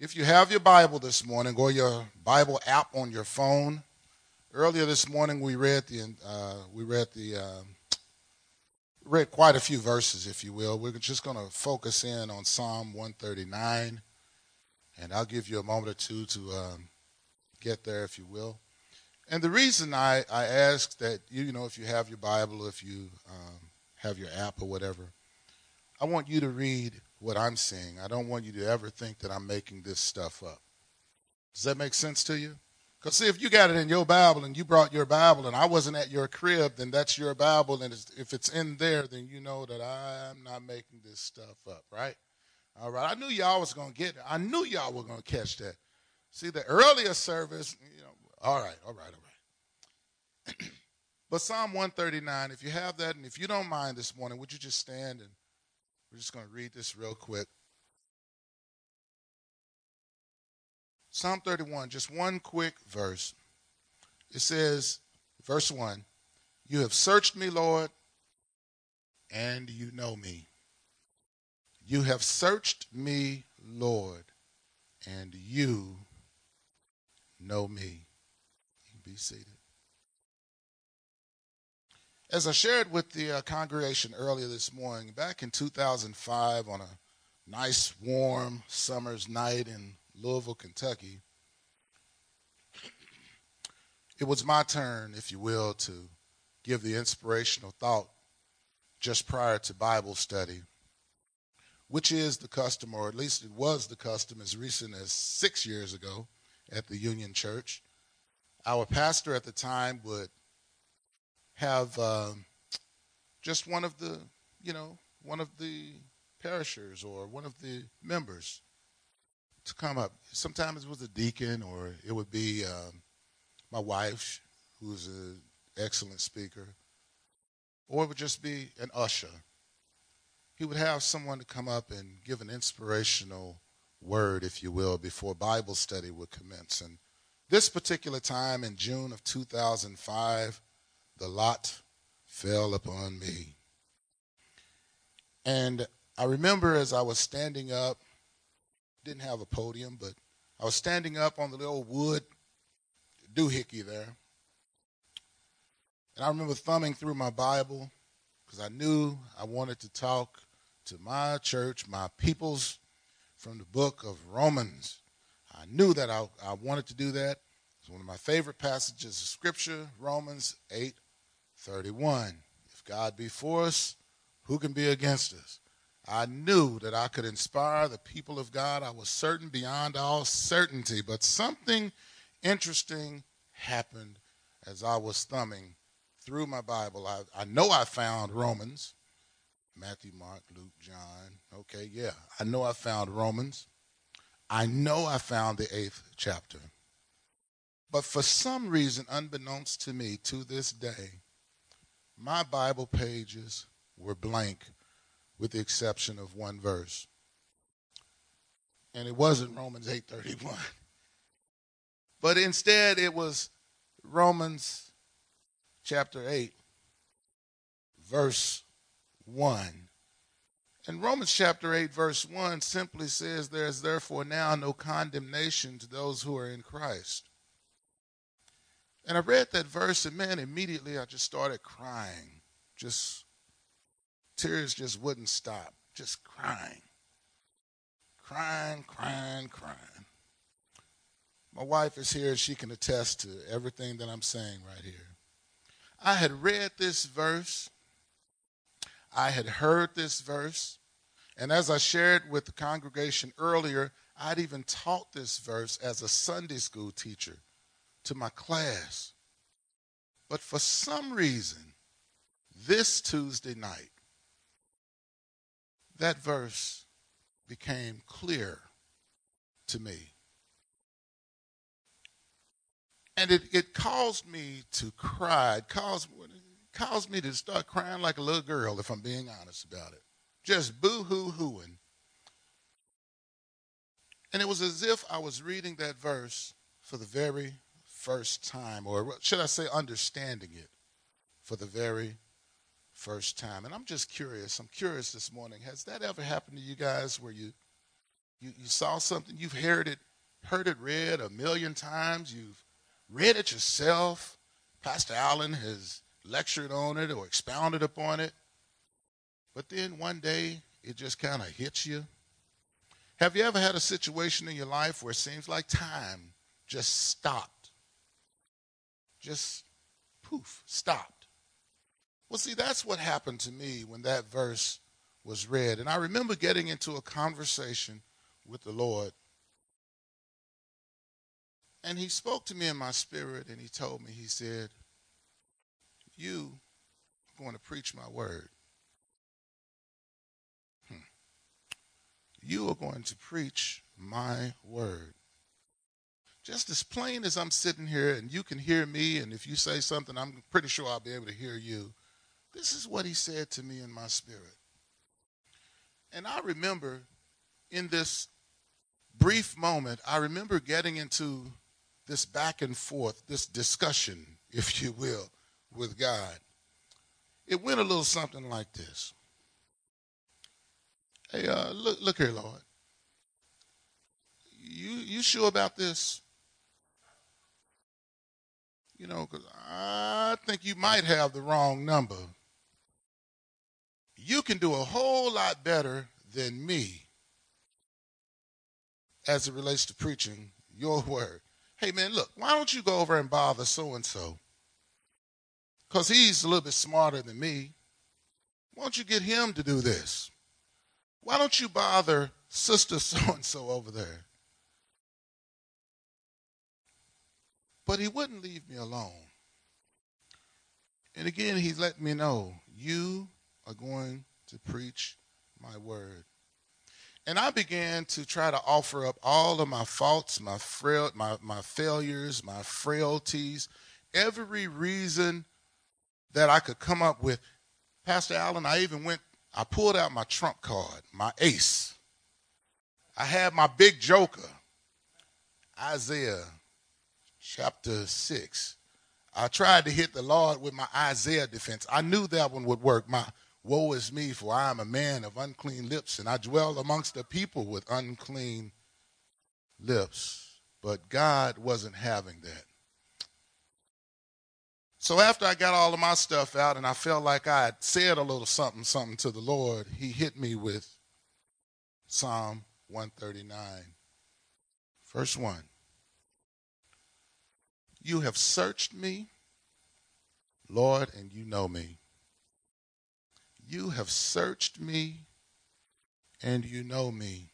If you have your Bible this morning, or your Bible app on your phone, earlier this morning we read the uh, we read the uh, read quite a few verses, if you will. We're just going to focus in on Psalm 139, and I'll give you a moment or two to um, get there, if you will. And the reason I, I ask that, you, you know, if you have your Bible, if you um, have your app or whatever, I want you to read what I'm seeing. I don't want you to ever think that I'm making this stuff up. Does that make sense to you? Because, see, if you got it in your Bible and you brought your Bible and I wasn't at your crib, then that's your Bible. And if it's in there, then you know that I'm not making this stuff up, right? All right. I knew y'all was going to get it. I knew y'all were going to catch that. See, the earlier service, you know, all right, all right, all right. but Psalm 139, if you have that, and if you don't mind this morning, would you just stand and we're just going to read this real quick. Psalm 31, just one quick verse. It says, verse 1 You have searched me, Lord, and you know me. You have searched me, Lord, and you know me. Be seated. As I shared with the uh, congregation earlier this morning, back in 2005, on a nice, warm summer's night in Louisville, Kentucky, it was my turn, if you will, to give the inspirational thought just prior to Bible study, which is the custom, or at least it was the custom as recent as six years ago at the Union Church. Our pastor at the time would have um, just one of the, you know, one of the parishers or one of the members to come up. Sometimes it was a deacon or it would be um, my wife, who's an excellent speaker, or it would just be an usher. He would have someone to come up and give an inspirational word, if you will, before Bible study would commence. And this particular time in June of 2005, the lot fell upon me. And I remember as I was standing up, didn't have a podium, but I was standing up on the little wood doohickey there. And I remember thumbing through my Bible because I knew I wanted to talk to my church, my peoples, from the book of Romans. I knew that I, I wanted to do that. It's one of my favorite passages of Scripture, Romans 8 31. If God be for us, who can be against us? I knew that I could inspire the people of God. I was certain beyond all certainty, but something interesting happened as I was thumbing through my Bible. I, I know I found Romans, Matthew, Mark, Luke, John. Okay, yeah, I know I found Romans. I know I found the eighth chapter. But for some reason, unbeknownst to me to this day, my Bible pages were blank with the exception of one verse. And it wasn't Romans 8:31. But instead it was Romans chapter 8 verse 1. And Romans chapter 8 verse 1 simply says there is therefore now no condemnation to those who are in Christ. And I read that verse, and man, immediately I just started crying. Just tears just wouldn't stop. Just crying. Crying, crying, crying. My wife is here, and she can attest to everything that I'm saying right here. I had read this verse, I had heard this verse, and as I shared with the congregation earlier, I'd even taught this verse as a Sunday school teacher to my class. But for some reason, this Tuesday night, that verse became clear to me. And it, it caused me to cry. It caused, it caused me to start crying like a little girl, if I'm being honest about it. Just boo hoo hooing. And it was as if I was reading that verse for the very first time, or should I say, understanding it for the very first time. And I'm just curious. I'm curious this morning. Has that ever happened to you guys where you You, you saw something, you've heard it, heard it read a million times, you've read it yourself. Pastor Allen has lectured on it or expounded upon it. But then one day it just kind of hits you. Have you ever had a situation in your life where it seems like time just stopped? Just poof, stopped. Well, see, that's what happened to me when that verse was read. And I remember getting into a conversation with the Lord. And he spoke to me in my spirit and he told me, he said, You are going to preach my word. Hmm. You are going to preach my word. Just as plain as I'm sitting here and you can hear me, and if you say something, I'm pretty sure I'll be able to hear you. This is what he said to me in my spirit. And I remember in this brief moment, I remember getting into this back and forth, this discussion, if you will, with God. It went a little something like this. Hey, uh, look, look here, Lord. You, you sure about this? You know, because I think you might have the wrong number. You can do a whole lot better than me as it relates to preaching your word. Hey, man, look, why don't you go over and bother so and so? Because he's a little bit smarter than me. Why don't you get him to do this? Why don't you bother sister so and so over there? But he wouldn't leave me alone. And again, he's let me know you are going to preach my word. And I began to try to offer up all of my faults, my, frail, my, my failures, my frailties, every reason that I could come up with. Pastor Allen, I even went, I pulled out my trump card, my ace. I had my big joker, Isaiah chapter 6. I tried to hit the Lord with my Isaiah defense. I knew that one would work. My Woe is me, for I am a man of unclean lips, and I dwell amongst a people with unclean lips. But God wasn't having that. So after I got all of my stuff out and I felt like I had said a little something, something to the Lord, he hit me with Psalm 139, verse 1. You have searched me, Lord, and you know me. You have searched me and you know me.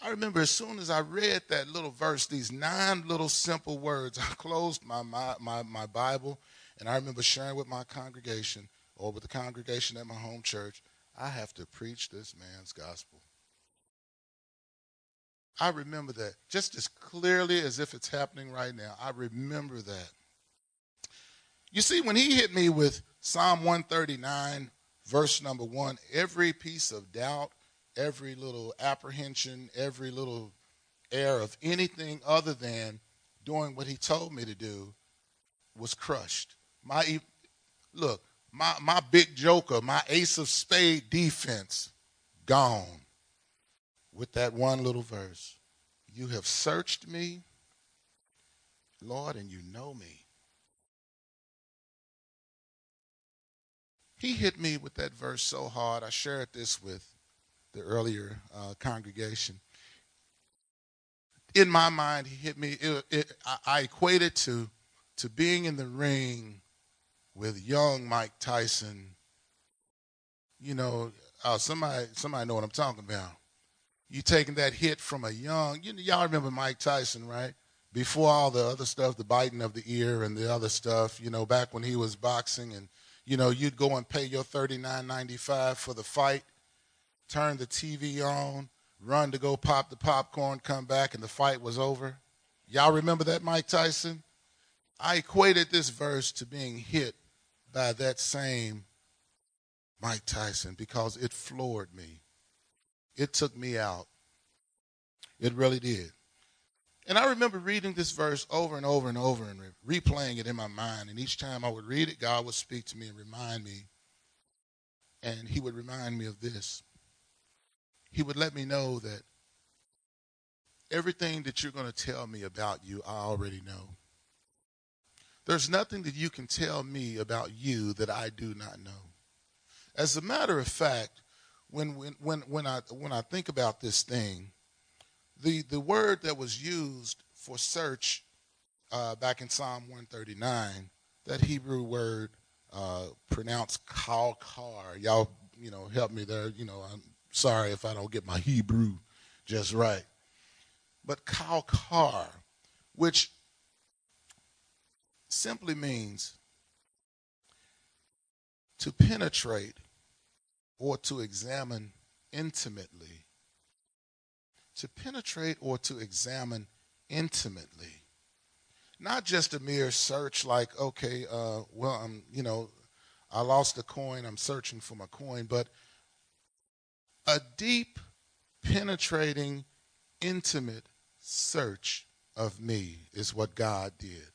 I remember as soon as I read that little verse, these nine little simple words, I closed my, my, my, my Bible and I remember sharing with my congregation or with the congregation at my home church, I have to preach this man's gospel. I remember that just as clearly as if it's happening right now. I remember that. You see, when he hit me with Psalm 139, verse number one, every piece of doubt, every little apprehension, every little air of anything other than doing what he told me to do was crushed. My look, my my big joker, my ace of spade defense gone with that one little verse. You have searched me, Lord, and you know me. he hit me with that verse so hard. I shared this with the earlier uh, congregation. In my mind, he hit me. It, it, I, I equated to to being in the ring with young Mike Tyson. You know, uh, somebody somebody know what I'm talking about. You taking that hit from a young. You know, y'all remember Mike Tyson, right? Before all the other stuff, the biting of the ear and the other stuff. You know, back when he was boxing and you know, you'd go and pay your $39.95 for the fight, turn the TV on, run to go pop the popcorn, come back, and the fight was over. Y'all remember that, Mike Tyson? I equated this verse to being hit by that same Mike Tyson because it floored me. It took me out. It really did. And I remember reading this verse over and over and over and re- replaying it in my mind. And each time I would read it, God would speak to me and remind me. And He would remind me of this. He would let me know that everything that you're going to tell me about you, I already know. There's nothing that you can tell me about you that I do not know. As a matter of fact, when when when, I when I think about this thing, the the word that was used for search uh, back in Psalm 139, that Hebrew word uh, pronounced kal kar. Y'all, you know, help me there. You know, I'm sorry if I don't get my Hebrew just right. But kal kar, which simply means to penetrate or to examine intimately. To penetrate or to examine intimately. Not just a mere search like, okay, uh, well, I'm, you know, I lost a coin, I'm searching for my coin, but a deep, penetrating, intimate search of me is what God did.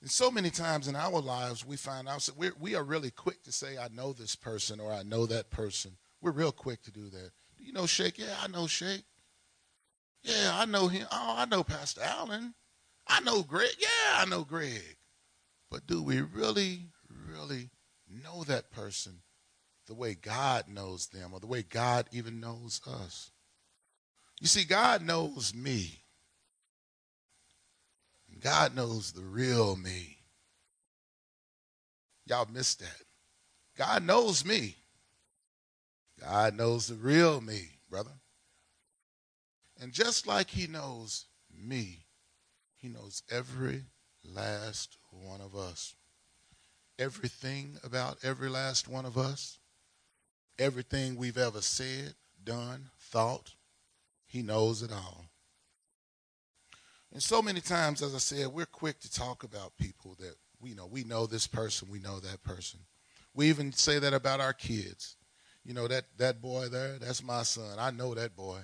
And so many times in our lives, we find that we're, we are really quick to say, I know this person or I know that person. We're real quick to do that. Do you know Shake? Yeah, I know Shake. Yeah, I know him. Oh, I know Pastor Allen. I know Greg. Yeah, I know Greg. But do we really, really know that person the way God knows them or the way God even knows us? You see, God knows me. God knows the real me. Y'all missed that. God knows me. God knows the real me, brother. And just like he knows me, he knows every last one of us. Everything about every last one of us, everything we've ever said, done, thought, he knows it all. And so many times, as I said, we're quick to talk about people that we know. We know this person, we know that person. We even say that about our kids. You know, that, that boy there, that's my son. I know that boy.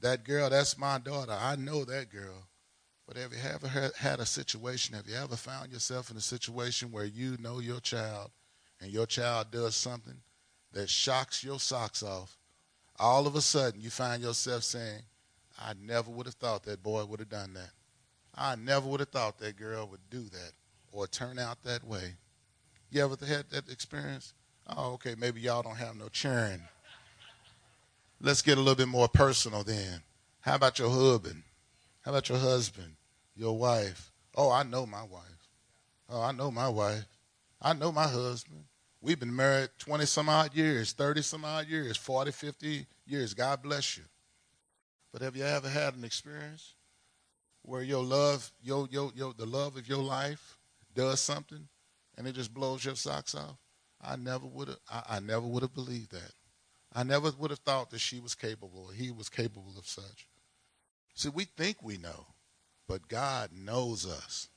That girl, that's my daughter. I know that girl. But have you ever had a situation, have you ever found yourself in a situation where you know your child and your child does something that shocks your socks off? All of a sudden, you find yourself saying, I never would have thought that boy would have done that. I never would have thought that girl would do that or turn out that way. You ever had that experience? Oh, okay, maybe y'all don't have no churn. Let's get a little bit more personal then. How about your husband? How about your husband? Your wife? Oh, I know my wife. Oh, I know my wife. I know my husband. We've been married 20 some odd years, 30 some odd years, 40, 50 years. God bless you. But have you ever had an experience where your love, your, your, your, the love of your life does something and it just blows your socks off? I never would have, I, I never would have believed that. I never would have thought that she was capable, or he was capable of such. See, we think we know, but God knows us.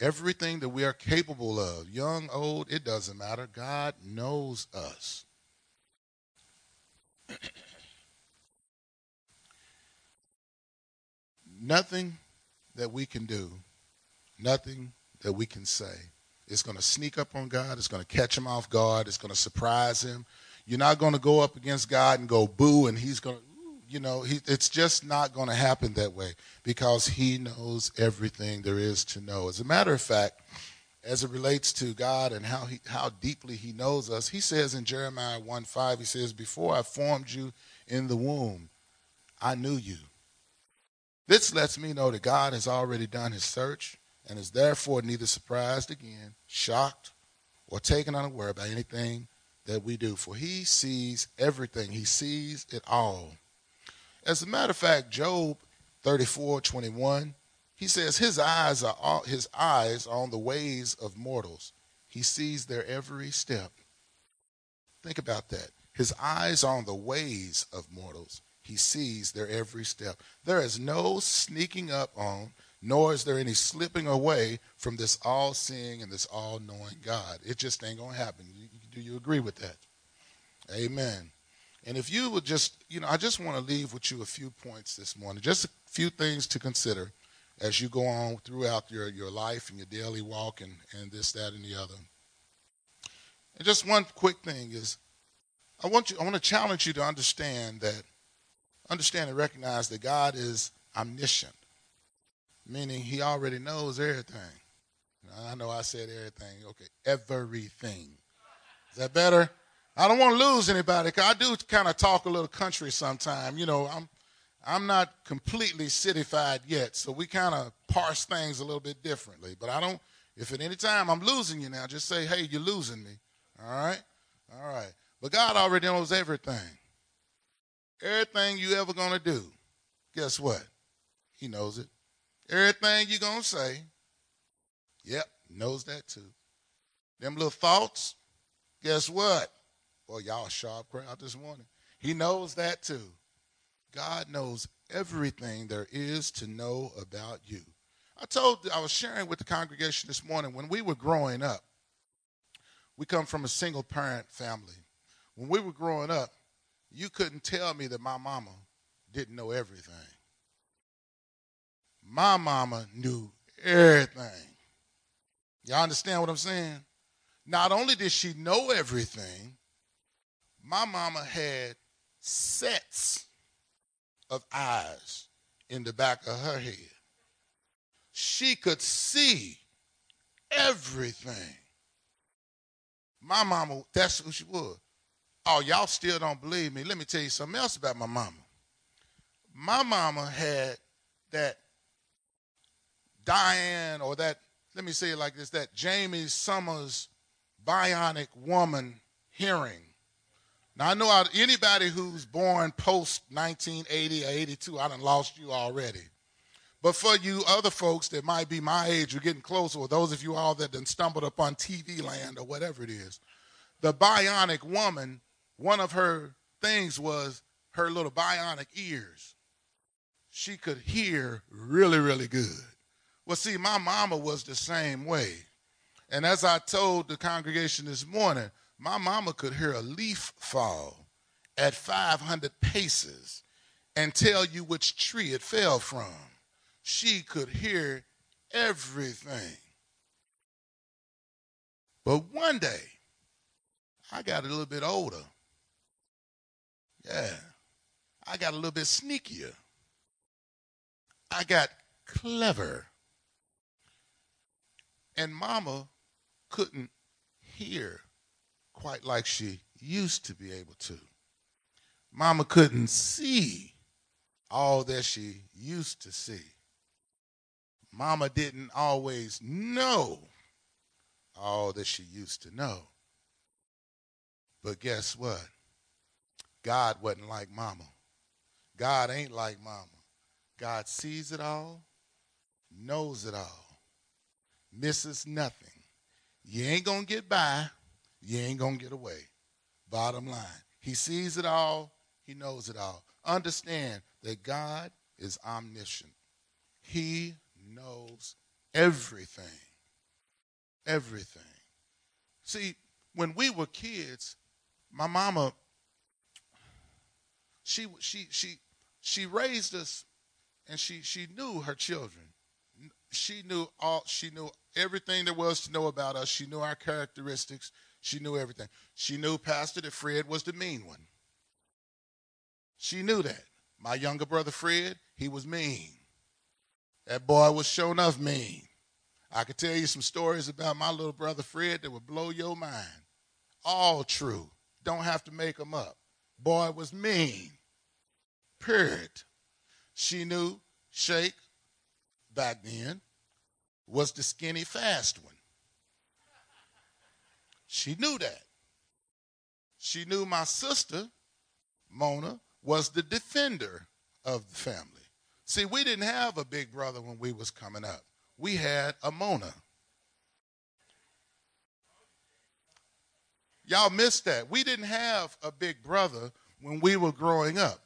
Everything that we are capable of, young, old, it doesn't matter. God knows us. nothing that we can do, nothing that we can say is going to sneak up on God. It's going to catch him off guard. It's going to surprise him. You're not going to go up against God and go boo, and he's going to, you know, he, it's just not going to happen that way because he knows everything there is to know. As a matter of fact, as it relates to God and how he, how deeply he knows us, he says in Jeremiah 1 5, he says, Before I formed you in the womb, I knew you. This lets me know that God has already done his search and is therefore neither surprised again, shocked, or taken unaware by anything that we do. For he sees everything, he sees it all. As a matter of fact, Job 34 21, he says his eyes are all, his eyes are on the ways of mortals. He sees their every step. Think about that. His eyes are on the ways of mortals. He sees their every step. There is no sneaking up on, nor is there any slipping away from this all seeing and this all knowing God. It just ain't going to happen. Do you agree with that? Amen. And if you would just, you know, I just want to leave with you a few points this morning, just a few things to consider as you go on throughout your, your life and your daily walk and, and this, that, and the other. And just one quick thing is I want you I want to challenge you to understand that understand and recognize that God is omniscient, meaning he already knows everything. I know I said everything. Okay, everything. Is that better? I don't want to lose anybody because I do kind of talk a little country sometime. You know, I'm I'm not completely cityfied yet, so we kind of parse things a little bit differently. But I don't. If at any time I'm losing you now, just say, "Hey, you're losing me." All right, all right. But God already knows everything. Everything you ever gonna do, guess what? He knows it. Everything you're gonna say, yep, knows that too. Them little thoughts, guess what? Well, y'all sharp crowd this morning. He knows that too. God knows everything there is to know about you. I told, I was sharing with the congregation this morning when we were growing up, we come from a single parent family. When we were growing up, you couldn't tell me that my mama didn't know everything. My mama knew everything. Y'all understand what I'm saying? Not only did she know everything, my mama had sets of eyes in the back of her head. She could see everything. My mama, that's who she was. Oh, y'all still don't believe me. Let me tell you something else about my mama. My mama had that Diane, or that, let me say it like this, that Jaime Sommers bionic woman hearing. Now, I know anybody who's born post 1980 or 82, I done lost you already. But for you other folks that might be my age you're getting closer, or those of you all that done stumbled upon TV land or whatever it is, the bionic woman one of her things was her little bionic ears. She could hear really, really good. Well, see, my mama was the same way. And as I told the congregation this morning, my mama could hear a leaf fall at 500 paces and tell you which tree it fell from. She could hear everything. But one day, I got a little bit older yeah. I got a little bit sneakier. I got clever. And mama couldn't hear quite like she used to be able to. Mama couldn't see all that she used to see. Mama didn't always know all that she used to know. But guess what? God wasn't like mama. God ain't like mama. God sees it all, knows it all, misses nothing. You ain't going to get by, you ain't going to get away. Bottom line. He sees it all, he knows it all. Understand that God is omniscient. He knows everything. Everything. See, when we were kids, my mama she she she she raised us and she she knew her children. She knew all she knew everything there was to know about us. She knew our characteristics. She knew everything. She knew pastor that fred was the mean one. She knew that. My younger brother fred he was mean. That boy was sure enough mean. I could tell you some stories about my little brother fred that would blow your mind. All true. Don't have to make them up. Boy was mean Period. She knew Shake back then was the skinny fast one. She knew that. She knew my sister, Mona, was the defender of the family. See, we didn't have a big brother when we was coming up. We had a Mona. Y'all missed that. We didn't have a big brother when we were growing up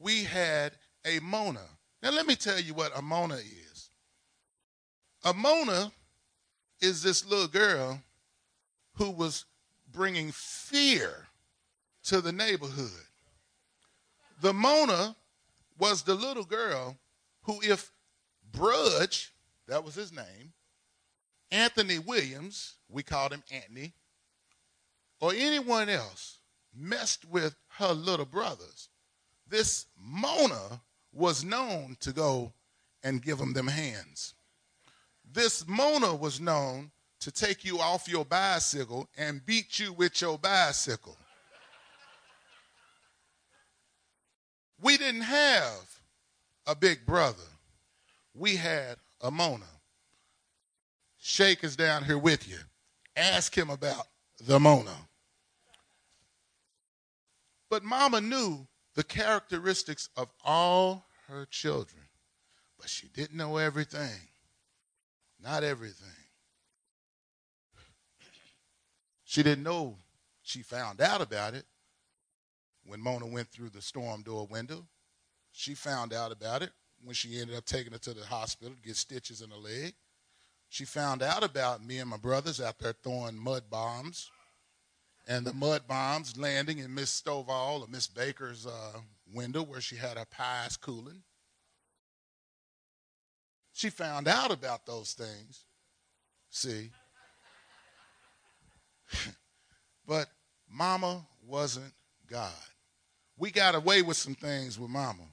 we had a Mona. Now, let me tell you what a Mona is. A Mona is this little girl who was bringing fear to the neighborhood. The Mona was the little girl who, if Brudge, that was his name, Anthony Williams, we called him Anthony, or anyone else messed with her little brothers, this Mona was known to go and give them them hands. This Mona was known to take you off your bicycle and beat you with your bicycle. We didn't have a big brother. We had a Mona. Shake is down here with you. Ask him about the Mona. But mama knew the characteristics of all her children, but she didn't know everything. Not everything. She didn't know. She found out about it when Mona went through the storm door window. She found out about it when she ended up taking her to the hospital to get stitches in her leg. She found out about me and my brothers out there throwing mud bombs and the mud bombs landing in Miss Stovall or Miss Baker's uh, window where she had her pies cooling. She found out about those things. See? but mama wasn't God. We got away with some things with mama.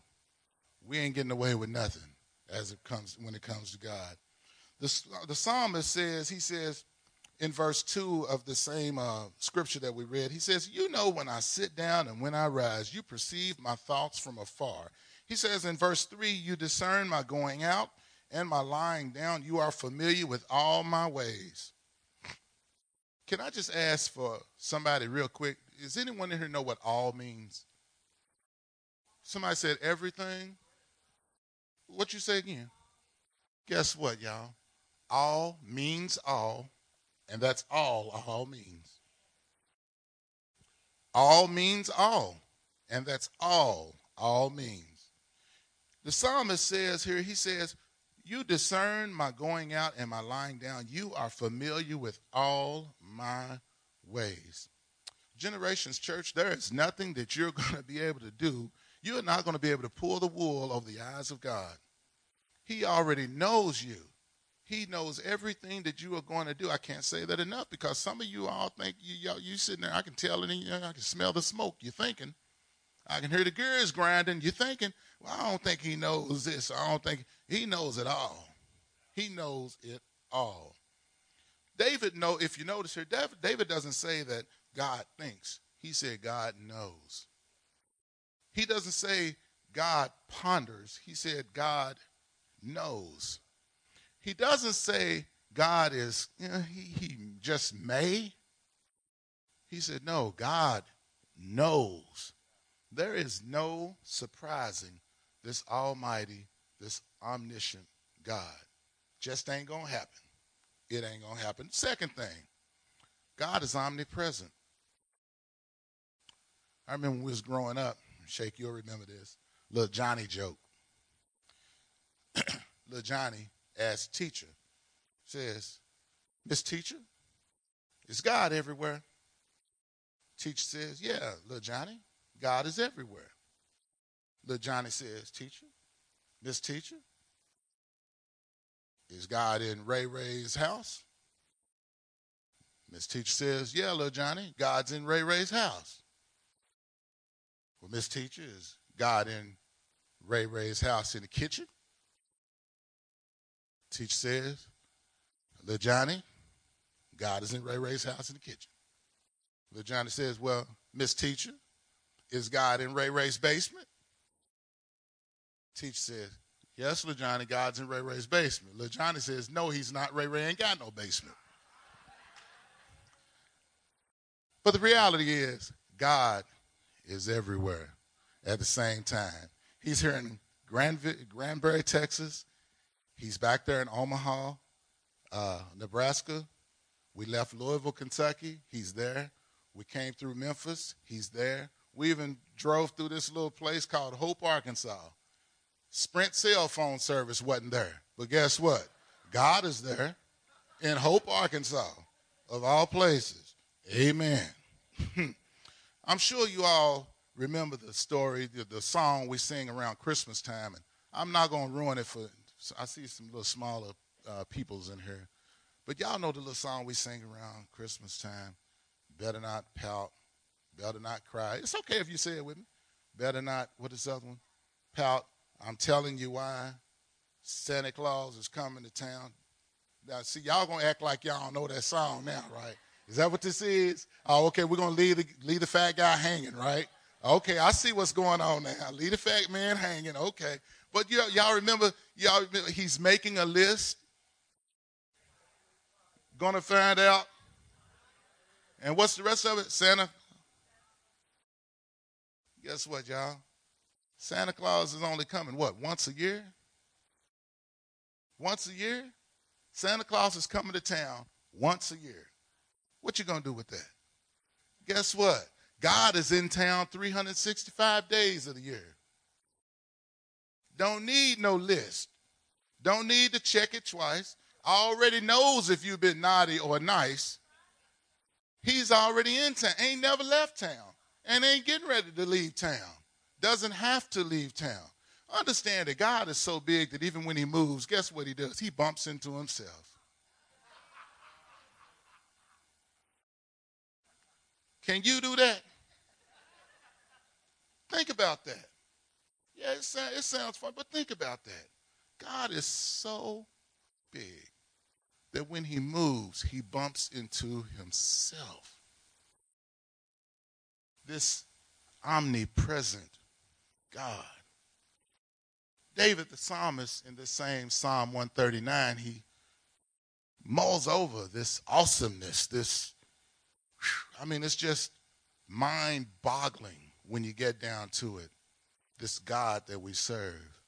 We ain't getting away with nothing as it comes when it comes to God. The, the psalmist says, he says in verse 2 of the same uh, scripture that we read, he says, You know when I sit down and when I rise, you perceive my thoughts from afar. He says in verse 3, You discern my going out and my lying down. You are familiar with all my ways. Can I just ask for somebody real quick? Does anyone in here know what all means? Somebody said everything. What you say again? Guess what, y'all? All means all, and that's all all means. All means all, and that's all all means. The psalmist says here, he says, You discern my going out and my lying down. You are familiar with all my ways. Generations Church, there is nothing that you're going to be able to do. You're not going to be able to pull the wool over the eyes of God. He already knows you. He knows everything that you are going to do. I can't say that enough because some of you all think you y'all, you sitting there. I can tell it. You know, I can smell the smoke. You're thinking. I can hear the gears grinding. You're thinking. Well, I don't think he knows this. I don't think he knows it all. He knows it all. David know. If you notice here, David doesn't say that God thinks. He said God knows. He doesn't say God ponders. He said God knows. He doesn't say God is, you know, he, he just may. He said, no, God knows. There is no surprising this almighty, this omniscient God. Just ain't going to happen. It ain't going to happen. Second thing, God is omnipresent. I remember when we was growing up, Shake, you'll remember this, little Johnny joke. little Johnny asked teacher, says, Miss Teacher, is God everywhere? Teacher says, Yeah, little Johnny, God is everywhere. Little Johnny says, Teacher, Miss Teacher, is God in Ray Ray's house? Miss Teacher says, Yeah, little Johnny, God's in Ray Ray's house. Well, Miss Teacher, is God in Ray Ray's house in the kitchen? Teacher says, Little Johnny, God is in Ray Ray's house in the kitchen. Little Johnny says, Well, Miss Teacher, is God in Ray Ray's basement? Teacher says, Yes, little Johnny, God's in Ray Ray's basement. Little Johnny says, No, he's not. Ray Ray ain't got no basement. But the reality is, God is everywhere at the same time. He's here in Granbury, Texas. He's back there in Omaha, uh, Nebraska. We left Louisville, Kentucky. He's there. We came through Memphis. He's there. We even drove through this little place called Hope, Arkansas. Sprint cell phone service wasn't there. But guess what? God is there in Hope, Arkansas, of all places. Amen. I'm sure you all remember the story, the, the song we sing around Christmas time, and I'm not going to ruin it for I see some little smaller uh, peoples in here. But y'all know the little song we sing around Christmas time. Better not pout, better not cry. It's okay if you say it with me. Better not, what is the other one? Pout. I'm telling you why. Santa Claus is coming to town. Now, see, y'all gonna act like y'all know that song now, right? Is that what this is? Oh, okay, we're gonna leave the leave the fat guy hanging, right? Okay, I see what's going on now. Leave the fat man hanging. Okay, but y'all, y'all remember, y'all he's making a list. Gonna find out. And what's the rest of it? Santa. Guess what, y'all? Santa Claus is only coming, what, once a year? Once a year? Santa Claus is coming to town once a year. What you to do with that? Guess what? God is in town 365 days of the year. Don't need no list. Don't need to check it twice. Already knows if you've been naughty or nice. He's already in town. Ain't never left town and ain't getting ready to leave town. Doesn't have to leave town. Understand that God is so big that even when he moves, guess what he does? He bumps into himself. Can you do that? Think about that. Yeah, it, sound, it sounds fun, but think about that. God is so big that when he moves, he bumps into himself. This omnipresent God. David the psalmist in the same Psalm 139, he mulls over this awesomeness, this, I mean, it's just mind boggling when you get down to it, this God that we serve.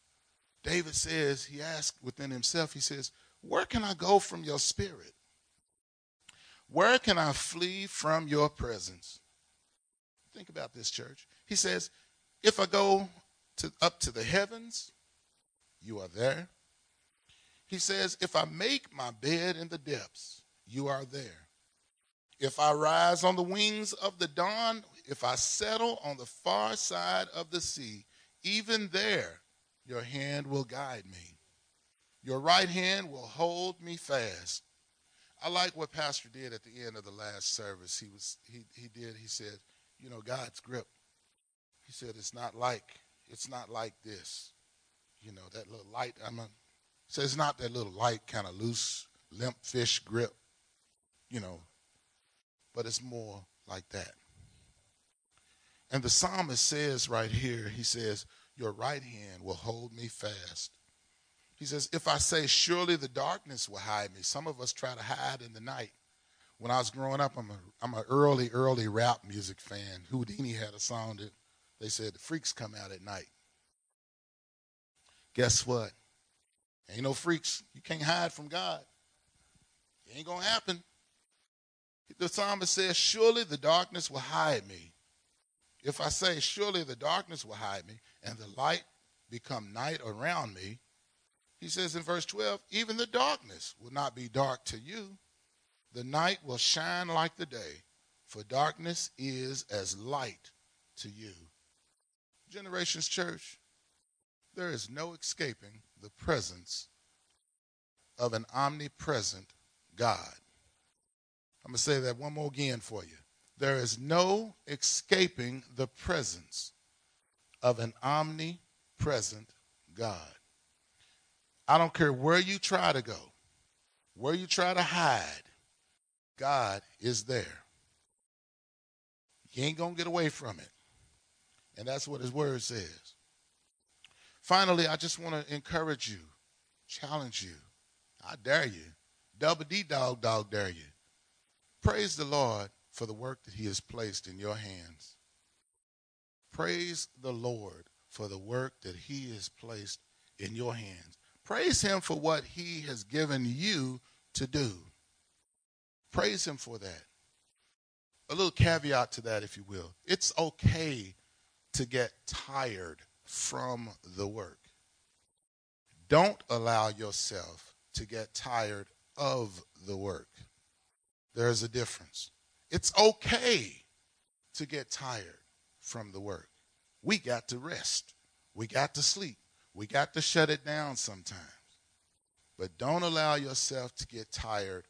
David says, he asked within himself, he says, Where can I go from your spirit? Where can I flee from your presence? Think about this, church. He says, If I go to, up to the heavens, you are there. He says, If I make my bed in the depths, you are there. If I rise on the wings of the dawn, if I settle on the far side of the sea, even there your hand will guide me. Your right hand will hold me fast. I like what Pastor did at the end of the last service. He was he he did, he said, you know, God's grip. He said it's not like it's not like this. You know, that little light, I'm a says it's not that little light, kind of loose, limp fish grip, you know, but it's more like that. And the psalmist says right here, he says, Your right hand will hold me fast. He says, If I say, Surely the darkness will hide me. Some of us try to hide in the night. When I was growing up, I'm a I'm early, early rap music fan. Whodini had a song that they said the freaks come out at night. Guess what? Ain't no freaks. You can't hide from God. It ain't gonna happen. The psalmist says, Surely the darkness will hide me. If I say, Surely the darkness will hide me, and the light become night around me, he says in verse 12, even the darkness will not be dark to you. The night will shine like the day, for darkness is as light to you. Generations Church, there is no escaping the presence of an omnipresent God. I'm going to say that one more again for you. There is no escaping the presence of an omnipresent God. I don't care where you try to go, where you try to hide, God is there. You ain't going to get away from it. And that's what his word says. Finally, I just want to encourage you, challenge you. I dare you. Double D dog, dog dare you. Praise the Lord for the work that he has placed in your hands. Praise the Lord for the work that he has placed in your hands. Praise him for what he has given you to do. Praise him for that. A little caveat to that, if you will. It's okay to get tired from the work. Don't allow yourself to get tired of the work. There's a difference. It's okay to get tired from the work. We got to rest. We got to sleep. We got to shut it down sometimes. But don't allow yourself to get tired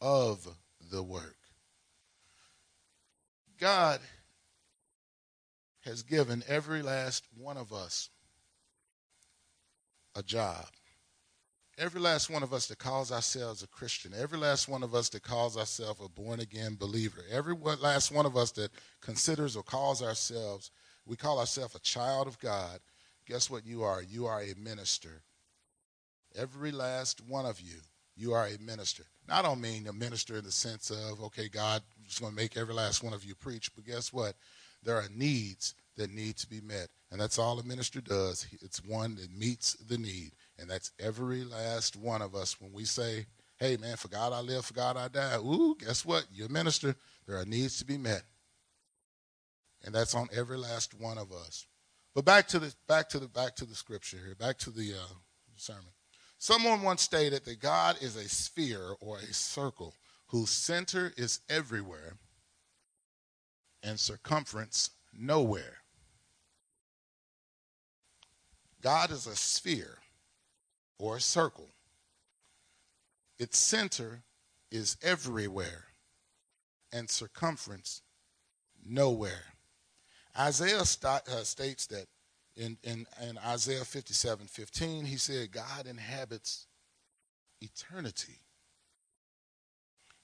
of the work. God has given every last one of us a job. Every last one of us that calls ourselves a Christian, every last one of us that calls ourselves a born again believer, every last one of us that considers or calls ourselves, we call ourselves a child of God, guess what you are? You are a minister. Every last one of you, you are a minister. Now, I don't mean a minister in the sense of, okay, God is going to make every last one of you preach, but guess what? There are needs that need to be met. And that's all a minister does. It's one that meets the need. And that's every last one of us when we say, hey, man, for God I live, for God I die. Ooh, guess what? You're a minister. There are needs to be met. And that's on every last one of us. But back to the back to the back to the scripture here, back to the uh, sermon. Someone once stated that God is a sphere or a circle whose center is everywhere and circumference nowhere. God is a sphere or a circle. Its center is everywhere and circumference nowhere. Isaiah st- uh, states that in, in, in Isaiah 57 15, he said, God inhabits eternity.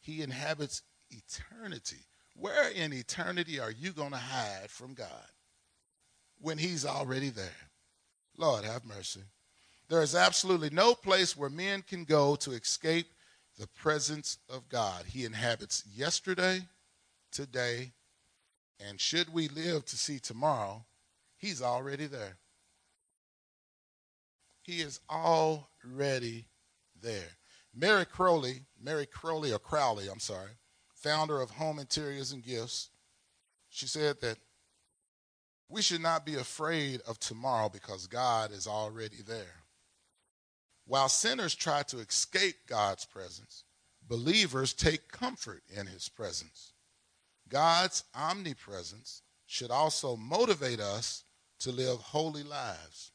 He inhabits eternity. Where in eternity are you going to hide from God when He's already there? Lord, have mercy. There is absolutely no place where men can go to escape the presence of God. He inhabits yesterday, today, and should we live to see tomorrow, He's already there. He is already there. Mary Crowley, Mary Crowley or Crowley, I'm sorry, founder of Home Interiors and Gifts, she said that we should not be afraid of tomorrow because God is already there. While sinners try to escape God's presence, believers take comfort in his presence. God's omnipresence should also motivate us to live holy lives.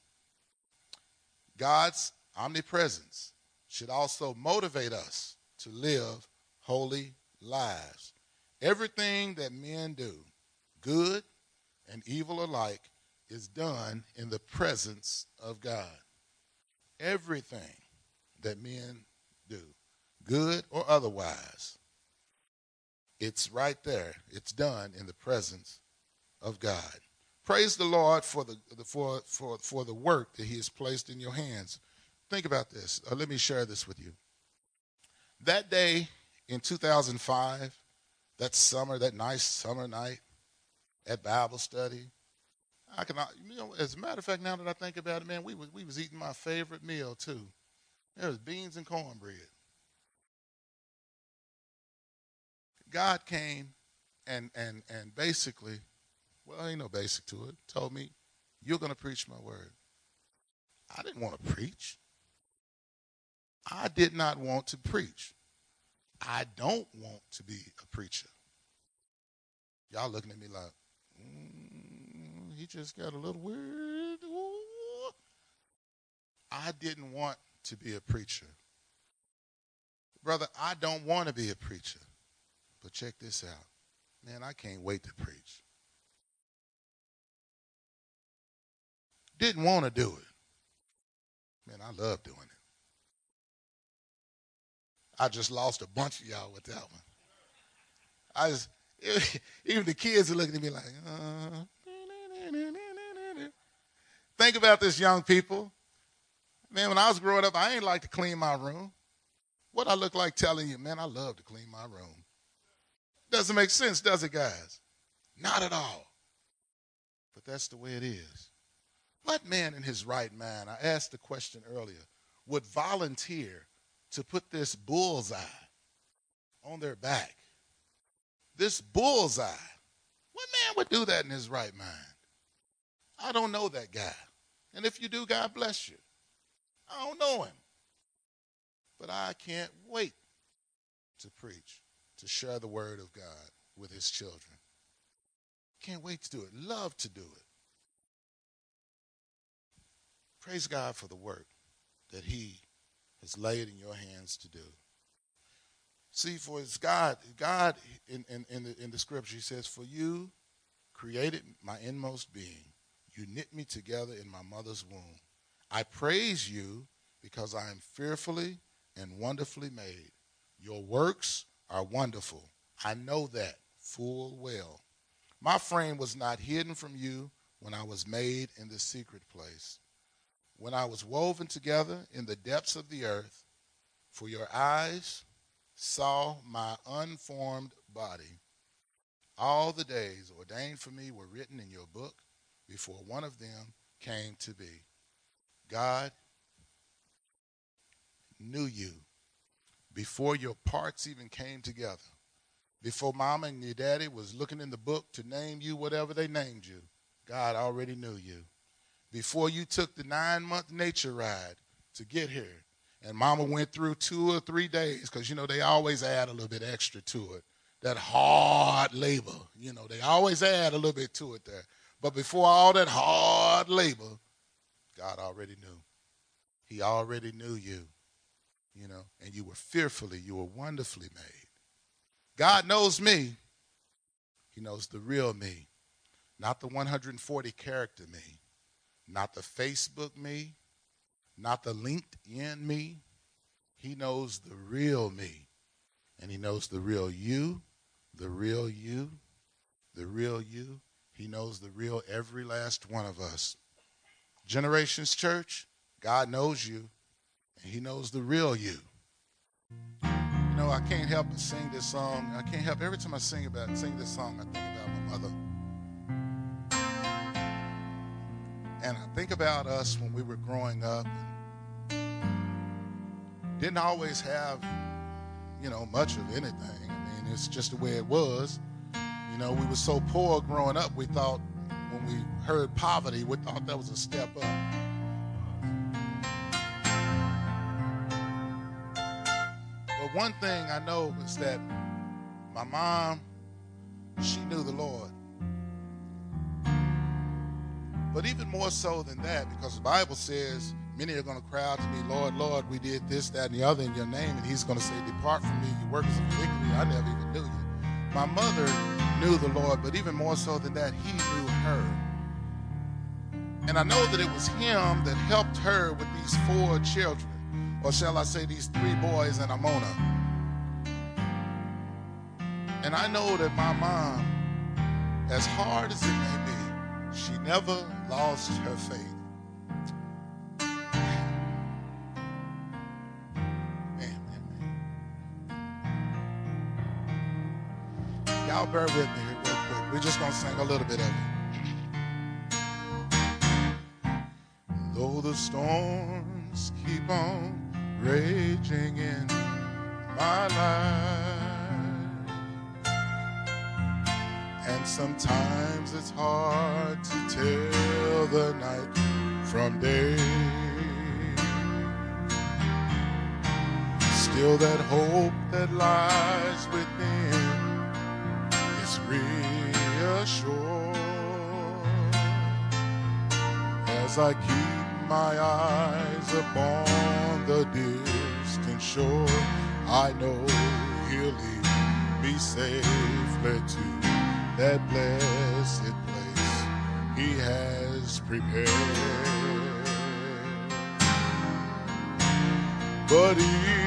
God's omnipresence should also motivate us to live holy lives. Everything that men do, good and evil alike, is done in the presence of God. Everything that men do, good or otherwise, it's right there. It's done in the presence of God. Praise the Lord for the, for, for, for the work that He has placed in your hands. Think about this. Uh, let me share this with you. That day in 2005, that summer, that nice summer night at Bible study, I can, you know, as a matter of fact, now that I think about it, man, we was, we was eating my favorite meal too. There was beans and cornbread. God came and and and basically well, ain't no basic to it. Told me, you're to preach my word. I didn't want to preach. I did not want to preach. I don't want to be a preacher. Y'all looking at me like, he just got a little weird. Ooh. I didn't want to be a preacher. Brother, I don't want to be a preacher. But check this out. Man, I can't wait to preach. Didn't want to do it. Man, I love doing it. I just lost a bunch of y'all with that one. I just, even the kids are looking at me like, uh, think about this, young people. Man, when I was growing up, I ain't like to clean my room. What I look like telling you, man, I love to clean my room. Doesn't make sense, does it, guys? Not at all. But that's the way it is. What man in his right mind, I asked the question earlier, would volunteer to put this bullseye on their back? This bullseye. What man would do that in his right mind? I don't know that guy. And if you do, God bless you. I don't know him. But I can't wait to preach, to share the word of God with his children. Can't wait to do it. Love to do it. Praise God for the work that He has laid in your hands to do. See, for it's God, God in, in, in, the, in the scripture, He says, For you created my inmost being. You knit me together in my mother's womb. I praise you because I am fearfully and wonderfully made. Your works are wonderful. I know that full well. My frame was not hidden from you when I was made in the secret place, when I was woven together in the depths of the earth, for your eyes saw my unformed body. All the days ordained for me were written in your book before one of them came to be. God knew you before your parts even came together. Before mama and your daddy was looking in the book to name you whatever they named you, God already knew you. Before you took the nine month nature ride to get here, and mama went through two or three days, because you know they always add a little bit extra to it. That hard labor, you know, they always add a little bit to it there. But before all that hard labor, God already knew. He already knew you, you know, and you were fearfully, you were wonderfully made. God knows me. He knows the real me, not the 140 character me, not the Facebook me, not the LinkedIn me. He knows the real me. And he knows the real you, the real you, the real you. He knows the real every last one of us. Generations Church, God knows you, and he knows the real you You know, I can't help but sing this song. I can't help every time I sing about sing this song, I think about my mother. And I think about us when we were growing up. Didn't always have, you know, much of anything. I mean, it's just the way it was. Know, we were so poor growing up, we thought when we heard poverty, we thought that was a step up. But one thing I know is that my mom, she knew the Lord. But even more so than that, because the Bible says many are going to cry out to me, Lord, Lord, we did this, that, and the other in your name. And he's going to say, Depart from me, you workers of iniquity. I never even knew you. My mother knew the Lord, but even more so than that, he knew her. And I know that it was him that helped her with these four children or shall I say, these three boys and Amona. And I know that my mom, as hard as it may be, she never lost her faith. Y'all bear with me real quick. We're just going to sing a little bit of it. Though the storms keep on raging in my life. And sometimes it's hard to tell the night from day. Still, that hope that lies within as I keep my eyes upon the distant shore. I know he'll lead me safely to that blessed place he has prepared. But if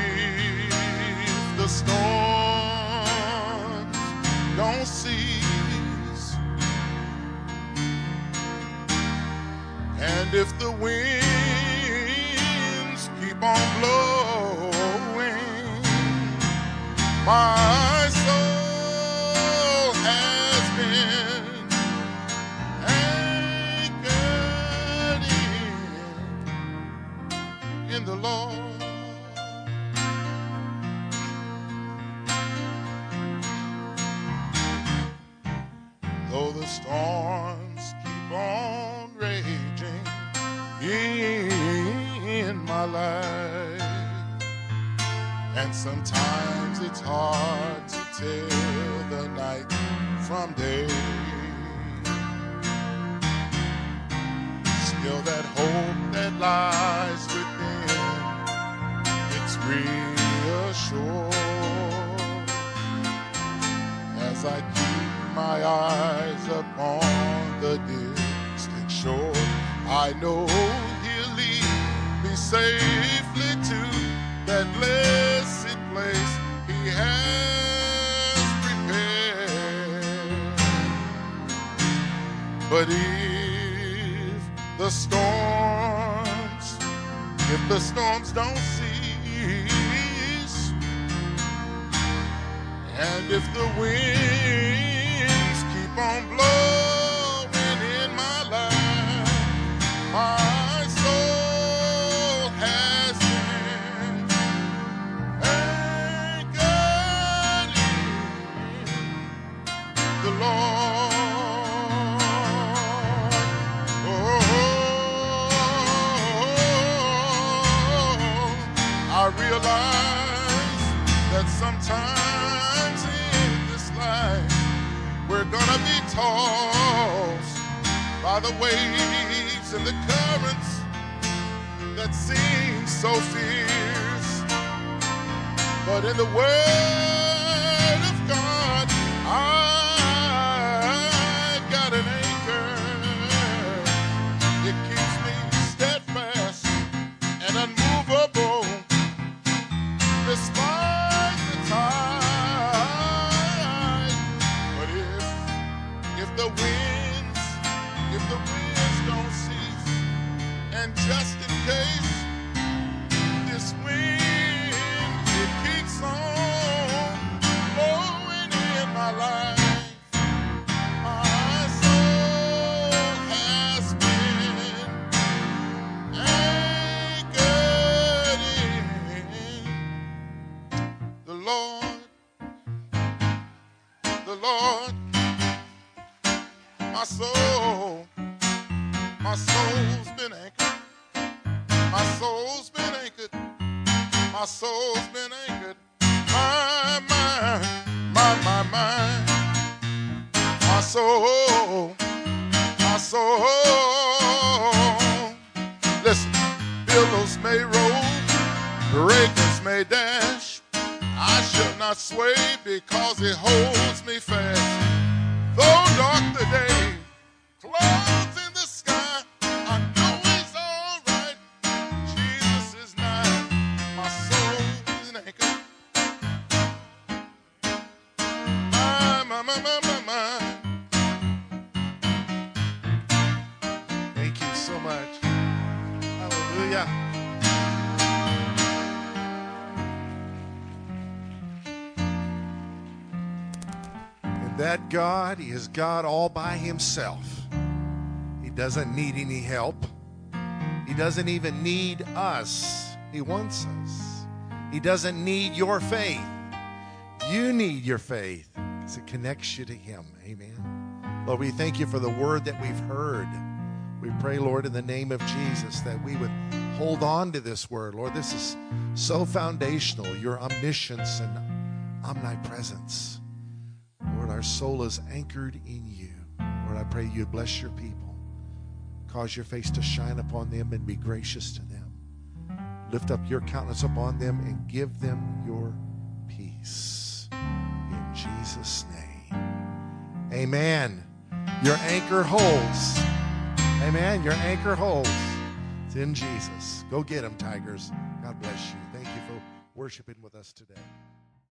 hope that lies within. It's reassured as I keep my eyes upon the distant shore. I know he'll lead me safely to that blessed place he has prepared. But he the storms, if the storms don't cease, and if the winds keep on blowing tossed by the waves and the currents that seem so fierce. But in the Word God he is God all by himself. He doesn't need any help. He doesn't even need us. He wants us. He doesn't need your faith. You need your faith because it connects you to Him. Amen. Lord, we thank you for the word that we've heard. We pray, Lord, in the name of Jesus, that we would hold on to this word. Lord, this is so foundational your omniscience and omnipresence. Our soul is anchored in you. Lord, I pray you bless your people. Cause your face to shine upon them and be gracious to them. Lift up your countenance upon them and give them your peace. In Jesus' name. Amen. Your anchor holds. Amen. Your anchor holds. It's in Jesus. Go get them, Tigers. God bless you. Thank you for worshiping with us today.